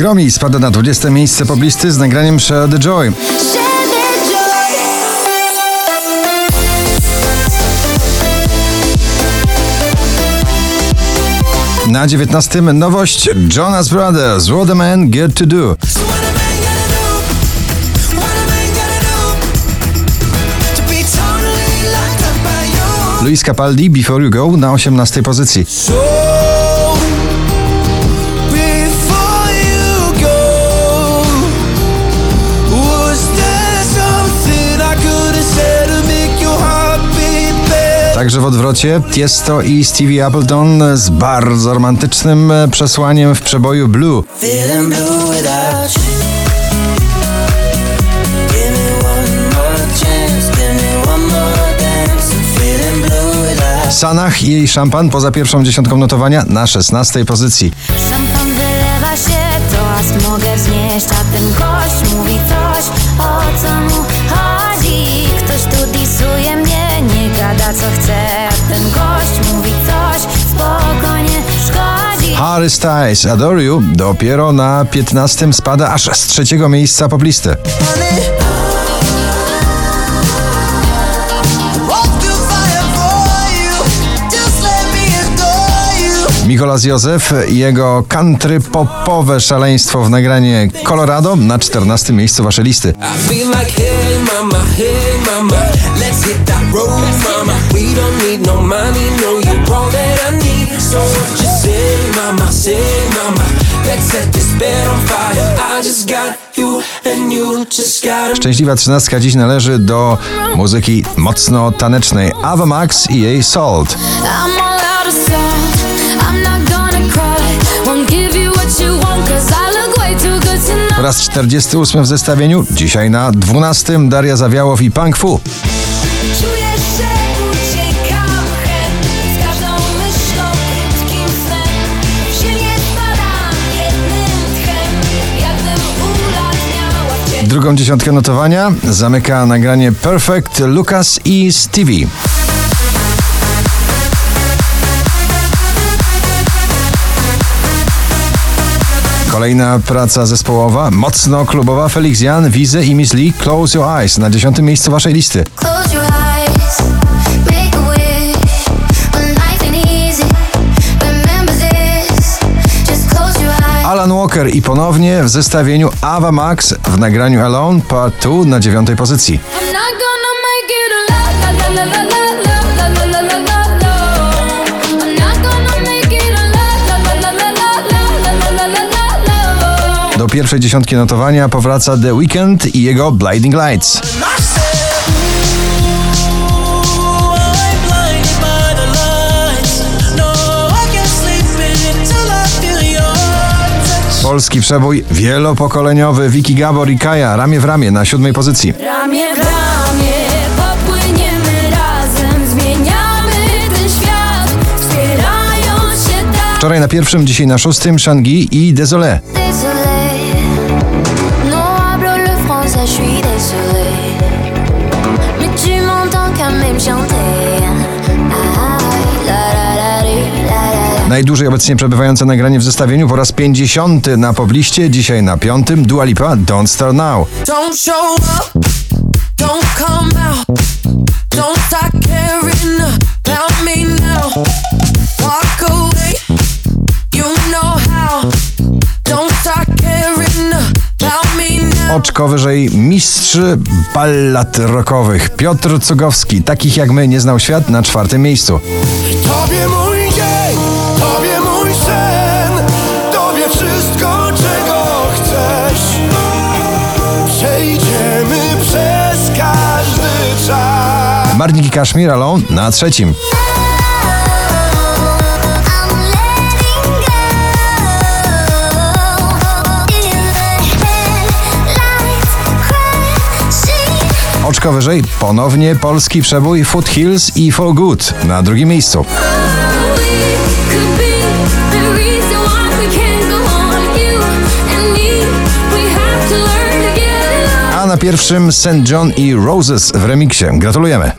Gromi spada na 20 miejsce poblisty z nagraniem Share the Joy. Na 19 nowość Jonas Brothers What a Man Get to Do. Luis Capaldi Before You Go na 18 pozycji. Także w odwrocie Tiesto i Stevie Appleton z bardzo romantycznym przesłaniem w przeboju Blue. Sanach i jej szampan poza pierwszą dziesiątką notowania na 16 pozycji. Szampan wylewa się, toast mogę wznieść, a ten gość Harry Styles Adore You dopiero na 15 spada aż z trzeciego miejsca poblisty. Mikolas Józef i jego country popowe szaleństwo w nagranie Colorado na 14 miejscu waszej listy. Szczęśliwa trzynastka dziś należy do muzyki mocno tanecznej Ava Max i jej Salt. po raz 48 w zestawieniu, dzisiaj na 12 Daria Zawiałow i Punk Fu. Drugą dziesiątkę notowania zamyka nagranie Perfect Lucas i Stevie. Kolejna praca zespołowa, mocno klubowa. Felix Jan, Wizy i Miss Lee Close Your Eyes. Na dziesiątym miejscu waszej listy. Alan Walker i ponownie w zestawieniu Ava Max w nagraniu Alone Part 2 na dziewiątej pozycji. Pierwszej dziesiątki notowania powraca The Weeknd i jego Blinding Lights. Polski przebój wielopokoleniowy Wiki Gabor i Kaja ramię w ramię na siódmej pozycji. Ramię w ramię popłyniemy razem, zmieniamy ten świat, wspierając się tak. Wczoraj na pierwszym, dzisiaj na szóstym Shangi i Désolé. Désolé, non hablo le français, je suis désolé. Mais tu m'entends quand même chanter. Ah, la, la, la, ri, la, la, la. Najdłużej obecnie przebywające nagranie w zestawieniu po raz 50 na pobliście, dzisiaj na piątym Dua Lipa Don't Start Now. Don't show up, don't come out, don't start caring Oczko wyżej mistrz ballad rockowych Piotr Cugowski, takich jak my nie znał świat na czwartym miejscu. Tobie mój dzień, Tobie mój sen, Tobie wszystko, czego chcesz. Przejdziemy przez każdy czas. Marnik i Kaszmir Alone na trzecim. Oczko wyżej, ponownie polski przebój Foothills i For Good na drugim miejscu. A na pierwszym St. John i Roses w remiksie. Gratulujemy.